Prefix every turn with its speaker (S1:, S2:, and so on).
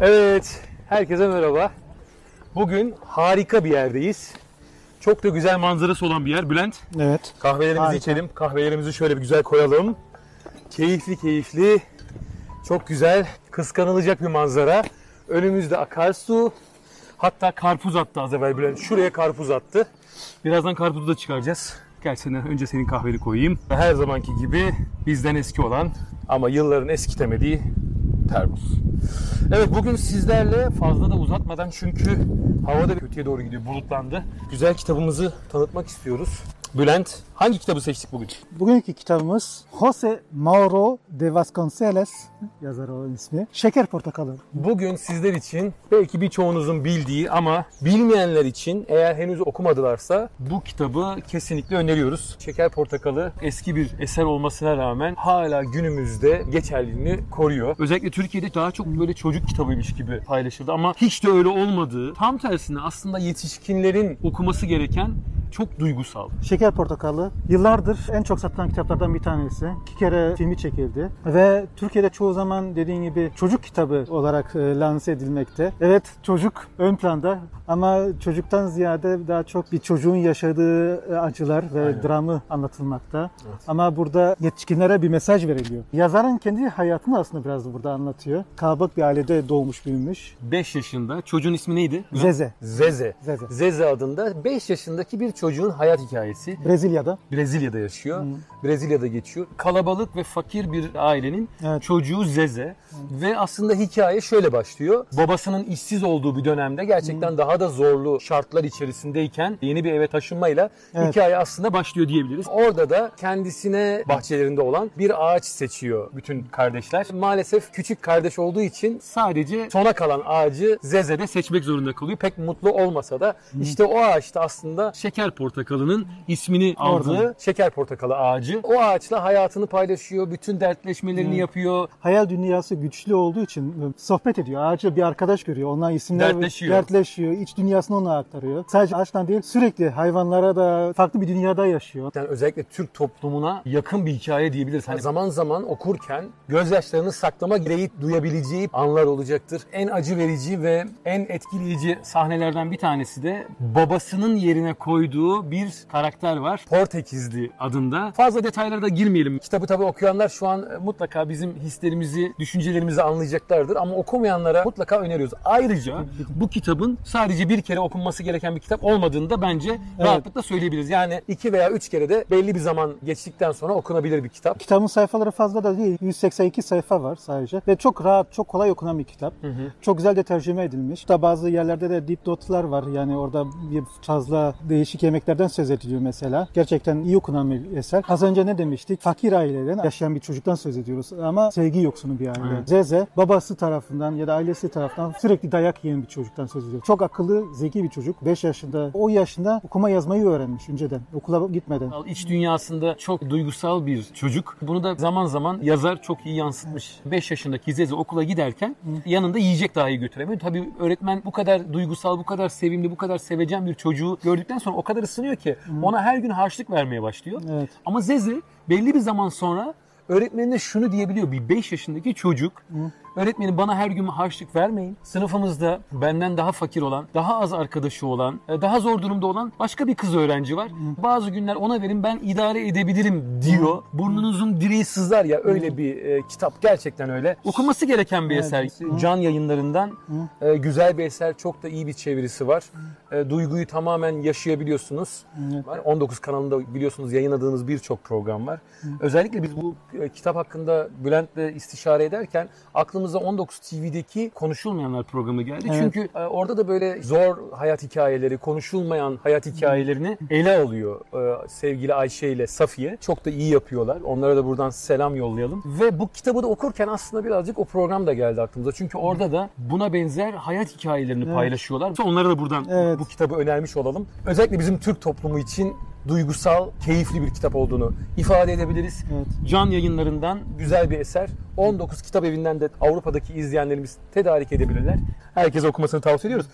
S1: Evet, herkese merhaba. Bugün harika bir yerdeyiz. Çok da güzel manzarası olan bir yer. Bülent,
S2: Evet.
S1: kahvelerimizi
S2: Harika.
S1: içelim. Kahvelerimizi şöyle bir güzel koyalım. Keyifli keyifli, çok güzel, kıskanılacak bir manzara. Önümüzde akarsu. Hatta karpuz attı az evvel Bülent. Şuraya karpuz attı. Birazdan karpuzu da çıkaracağız. Gerçekten önce senin kahveni koyayım. Her zamanki gibi bizden eski olan ama yılların eskitemediği termos. Evet bugün sizlerle fazla da uzatmadan çünkü havada kötüye doğru gidiyor, bulutlandı. Güzel kitabımızı tanıtmak istiyoruz. Bülent, hangi kitabı seçtik bugün?
S2: Bugünkü kitabımız Jose Mauro de Vasconcelos yazar olan ismi. Şeker Portakalı.
S1: Bugün sizler için belki birçoğunuzun bildiği ama bilmeyenler için eğer henüz okumadılarsa bu kitabı kesinlikle öneriyoruz. Şeker Portakalı eski bir eser olmasına rağmen hala günümüzde geçerliliğini koruyor. Özellikle Türkiye'de daha çok böyle çocuk kitabıymış gibi paylaşıldı ama hiç de öyle olmadığı, tam tersine aslında yetişkinlerin okuması gereken çok duygusal.
S2: Şeker Portakalı yıllardır en çok satılan kitaplardan bir tanesi. İki kere filmi çekildi ve Türkiye'de çoğu zaman dediğin gibi çocuk kitabı olarak e, lanse edilmekte. Evet çocuk ön planda ama çocuktan ziyade daha çok bir çocuğun yaşadığı e, acılar ve
S1: Aynen.
S2: dramı anlatılmakta. Ama burada yetişkinlere bir mesaj veriliyor. Yazarın kendi hayatını aslında biraz da burada anlatıyor. Kalabalık bir ailede doğmuş büyümüş.
S1: 5 yaşında çocuğun ismi neydi?
S2: Zeze.
S1: Zeze.
S2: Zeze.
S1: Zeze adında 5 yaşındaki bir çocuğun hayat hikayesi.
S2: Brezilya'da.
S1: Brezilya'da yaşıyor. Brezilya'da geçiyor. Kalabalık ve fakir bir ailenin
S2: Evet.
S1: çocuğu Zeze. Ve aslında hikaye şöyle başlıyor. Babasının işsiz olduğu bir dönemde gerçekten daha da zorlu şartlar içerisindeyken yeni bir eve taşınmayla
S2: Evet.
S1: hikaye aslında başlıyor diyebiliriz. Orada da kendisine bahçelerinde olan bir ağaç seçiyor bütün kardeşler. Maalesef küçük kardeş olduğu için sadece sona kalan ağacı Zeze de seçmek zorunda kalıyor. Pek mutlu olmasa da işte o ağaçta aslında şeker portakalının ismini
S2: Oradan.
S1: şeker portakalı ağacı. O ağaçla hayatını paylaşıyor, bütün dertleşmelerini yapıyor.
S2: hayal dünyası güçlü olduğu için e, sohbet ediyor. Ağaca bir arkadaş görüyor. Onlar isimler
S1: Dertleşiyor.
S2: dertleşiyor. İç dünyasını ona aktarıyor. Sadece ağaçtan değil sürekli hayvanlara da farklı bir dünyada yaşıyor.
S1: Yani özellikle Türk toplumuna yakın bir hikaye diyebiliriz. Hani zaman zaman okurken gözyaşlarını saklama gereği duyabileceği anlar olacaktır. En acı verici ve en etkileyici sahnelerden bir tanesi de babasının yerine koyduğu bir karakter var. Portekizli adında. Fazla detaylara da girmeyelim. Kitabı tabii okuyanlar şu an mutlaka bizim hislerimizi, düşüncelerimizi anlayacaklardır ama okumayanlara mutlaka öneriyoruz. Ayrıca bu kitabın sadece bir kere okunması gereken bir kitap olmadığını da bence rahatlıkla söyleyebiliriz. Yani iki veya üç kere de belli bir zaman geçtikten sonra okunabilir bir kitap.
S2: Kitabın sayfaları fazla da değil. 182 sayfa var sadece. Ve çok rahat, çok kolay okunan bir kitap. Çok güzel de tercüme edilmiş. Hatta bazı yerlerde de dipnotlar var. Yani orada bir fazla değişik yemeklerden söz ediliyor mesela. Gerçekten iyi okunan bir eser. Az önce ne demiştik? Fakir aileden yaşayan bir çocuktan söz ediyoruz. Ama sevgi yoksunu bir aile.
S1: Evet.
S2: Zeze babası tarafından ya da ailesi tarafından sürekli dayak yiyen bir çocuktan söz ediyor. Çok akıllı, zeki bir çocuk. 5 yaşında, o yaşında okuma yazmayı öğrenmiş önceden. Okula gitmeden.
S1: İç dünyasında çok duygusal bir çocuk. Bunu da zaman zaman yazar çok iyi yansıtmış. 5 yaşındaki Zeze okula giderken yanında yiyecek dahi götüremiyor. Tabii öğretmen bu kadar duygusal, bu kadar sevimli, bu kadar sevecen bir çocuğu gördükten sonra o kadar ısınıyor ki ona her gün harçlık vermeye başlıyor.
S2: Evet.
S1: Ama Zeze belli bir zaman sonra öğretmenine şunu diyebiliyor. Bir 5 yaşındaki çocuk öğretmenim bana her gün harçlık vermeyin. Sınıfımızda benden daha fakir olan, daha az arkadaşı olan, e, daha zor durumda olan başka bir kız öğrenci var. Bazı günler ona verin ben idare edebilirim diyor. Burnunuzun direği sızlar ya öyle bir e, kitap gerçekten öyle. Okunması gereken bir eser. Can yayınlarından e, güzel bir eser. Çok da iyi bir çevirisi var. E, duyguyu tamamen yaşayabiliyorsunuz. Var. 19 kanalında biliyorsunuz yayınladığınız birçok program var. Özellikle biz bu e, kitap hakkında Bülent'le istişare ederken aklımıza 19 TV'deki konuşulmayanlar programı geldi.
S2: Evet.
S1: Çünkü e, orada da böyle zor hayat hikayeleri, konuşulmayan hayat hikayelerini ele alıyor e, sevgili Ayşe ile Safiye. Çok da iyi yapıyorlar. Onlara da buradan selam yollayalım. Ve bu kitabı da okurken aslında birazcık o program da geldi aklımıza. Çünkü orada da buna benzer hayat hikayelerini
S2: Evet.
S1: paylaşıyorlar. Onlara da buradan
S2: Evet.
S1: bu kitabı önermiş olalım. Özellikle bizim Türk toplumu için duygusal, keyifli bir kitap olduğunu ifade edebiliriz.
S2: Evet.
S1: Can yayınlarından güzel bir eser. 19 kitap evinden de Avrupa'daki izleyenlerimiz tedarik edebilirler. Herkese okumasını tavsiye ediyoruz.